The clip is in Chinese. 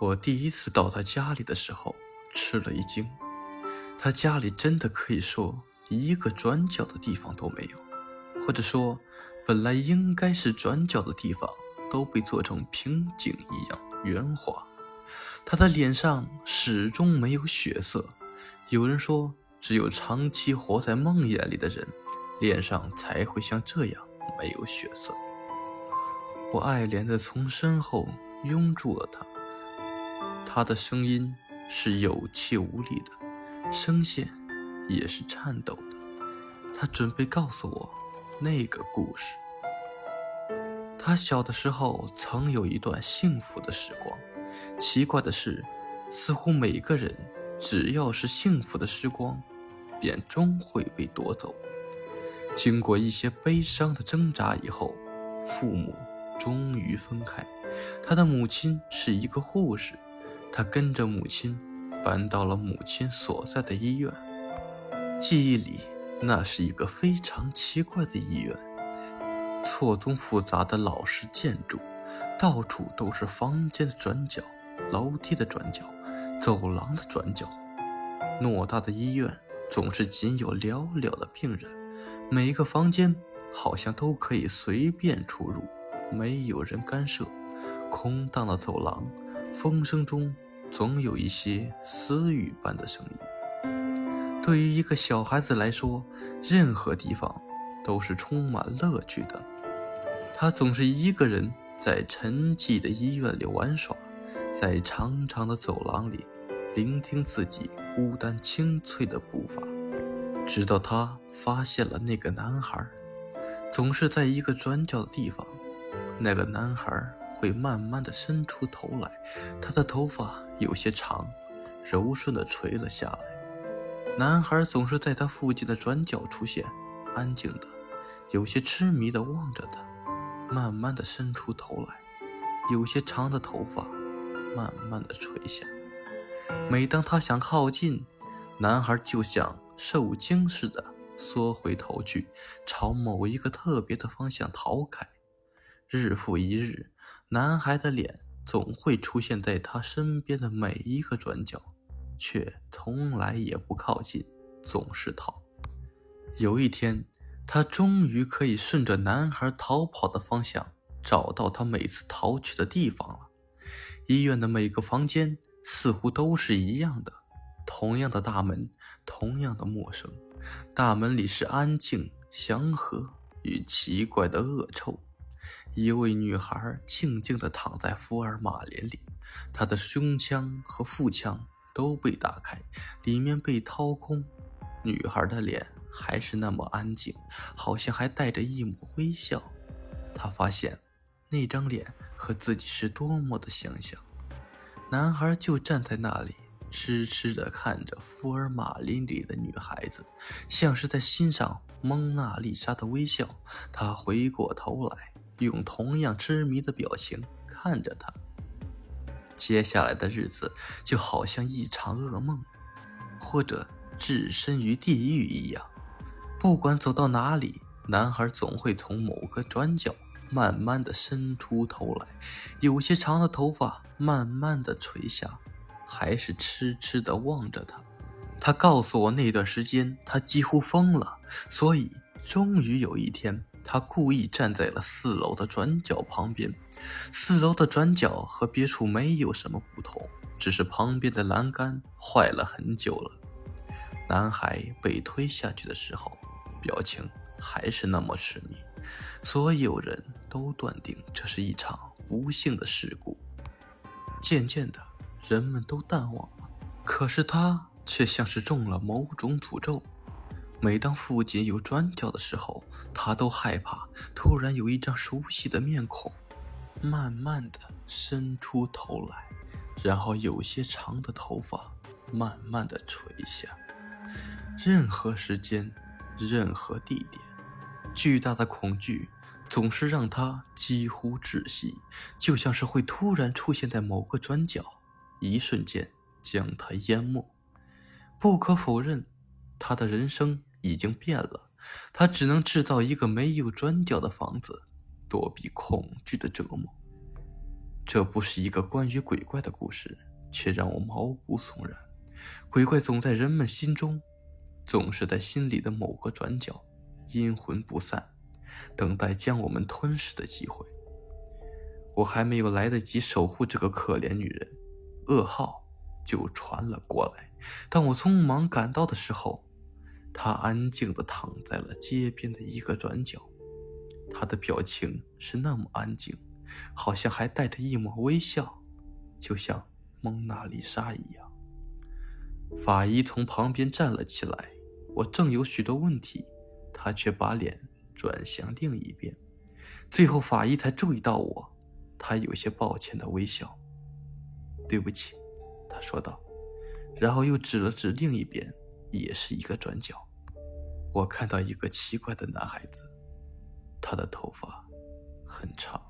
我第一次到他家里的时候，吃了一惊。他家里真的可以说一个转角的地方都没有，或者说，本来应该是转角的地方都被做成平景一样圆滑。他的脸上始终没有血色。有人说，只有长期活在梦魇里的人，脸上才会像这样没有血色。我爱怜地从身后拥住了他，他的声音是有气无力的，声线也是颤抖的。他准备告诉我那个故事。他小的时候曾有一段幸福的时光。奇怪的是，似乎每个人只要是幸福的时光，便终会被夺走。经过一些悲伤的挣扎以后，父母终于分开。他的母亲是一个护士，他跟着母亲搬到了母亲所在的医院。记忆里，那是一个非常奇怪的医院，错综复杂的老式建筑。到处都是房间的转角、楼梯的转角、走廊的转角。偌大的医院总是仅有寥寥的病人，每一个房间好像都可以随便出入，没有人干涉。空荡的走廊，风声中总有一些私语般的声音。对于一个小孩子来说，任何地方都是充满乐趣的。他总是一个人。在沉寂的医院里玩耍，在长长的走廊里聆听自己孤单清脆的步伐，直到他发现了那个男孩，总是在一个转角的地方。那个男孩会慢慢的伸出头来，他的头发有些长，柔顺的垂了下来。男孩总是在他附近的转角出现，安静的，有些痴迷的望着他。慢慢的伸出头来，有些长的头发慢慢的垂下。每当他想靠近，男孩就像受惊似的缩回头去，朝某一个特别的方向逃开。日复一日，男孩的脸总会出现在他身边的每一个转角，却从来也不靠近，总是逃。有一天。他终于可以顺着男孩逃跑的方向找到他每次逃去的地方了。医院的每个房间似乎都是一样的，同样的大门，同样的陌生。大门里是安静、祥和与奇怪的恶臭。一位女孩静静地躺在福尔马林里，她的胸腔和腹腔都被打开，里面被掏空。女孩的脸。还是那么安静，好像还带着一抹微笑。他发现那张脸和自己是多么的相像。男孩就站在那里，痴痴地看着福尔马林里的女孩子，像是在欣赏蒙娜丽莎的微笑。他回过头来，用同样痴迷的表情看着他。接下来的日子就好像一场噩梦，或者置身于地狱一样。不管走到哪里，男孩总会从某个转角慢慢的伸出头来，有些长的头发慢慢的垂下，还是痴痴的望着他。他告诉我，那段时间他几乎疯了，所以终于有一天，他故意站在了四楼的转角旁边。四楼的转角和别处没有什么不同，只是旁边的栏杆坏了很久了。男孩被推下去的时候。表情还是那么痴迷，所有人都断定这是一场不幸的事故。渐渐的，人们都淡忘了，可是他却像是中了某种诅咒。每当附近有转角的时候，他都害怕突然有一张熟悉的面孔，慢慢的伸出头来，然后有些长的头发慢慢的垂下。任何时间。任何地点，巨大的恐惧总是让他几乎窒息，就像是会突然出现在某个转角，一瞬间将他淹没。不可否认，他的人生已经变了，他只能制造一个没有转角的房子，躲避恐惧的折磨。这不是一个关于鬼怪的故事，却让我毛骨悚然。鬼怪总在人们心中，总是在心里的某个转角，阴魂不散，等待将我们吞噬的机会。我还没有来得及守护这个可怜女人，噩耗就传了过来。当我匆忙赶到的时候，他安静地躺在了街边的一个转角，他的表情是那么安静，好像还带着一抹微笑，就像蒙娜丽莎一样。法医从旁边站了起来，我正有许多问题，他却把脸转向另一边。最后，法医才注意到我，他有些抱歉的微笑。“对不起。”他说道，然后又指了指另一边，也是一个转角。我看到一个奇怪的男孩子，他的头发很长。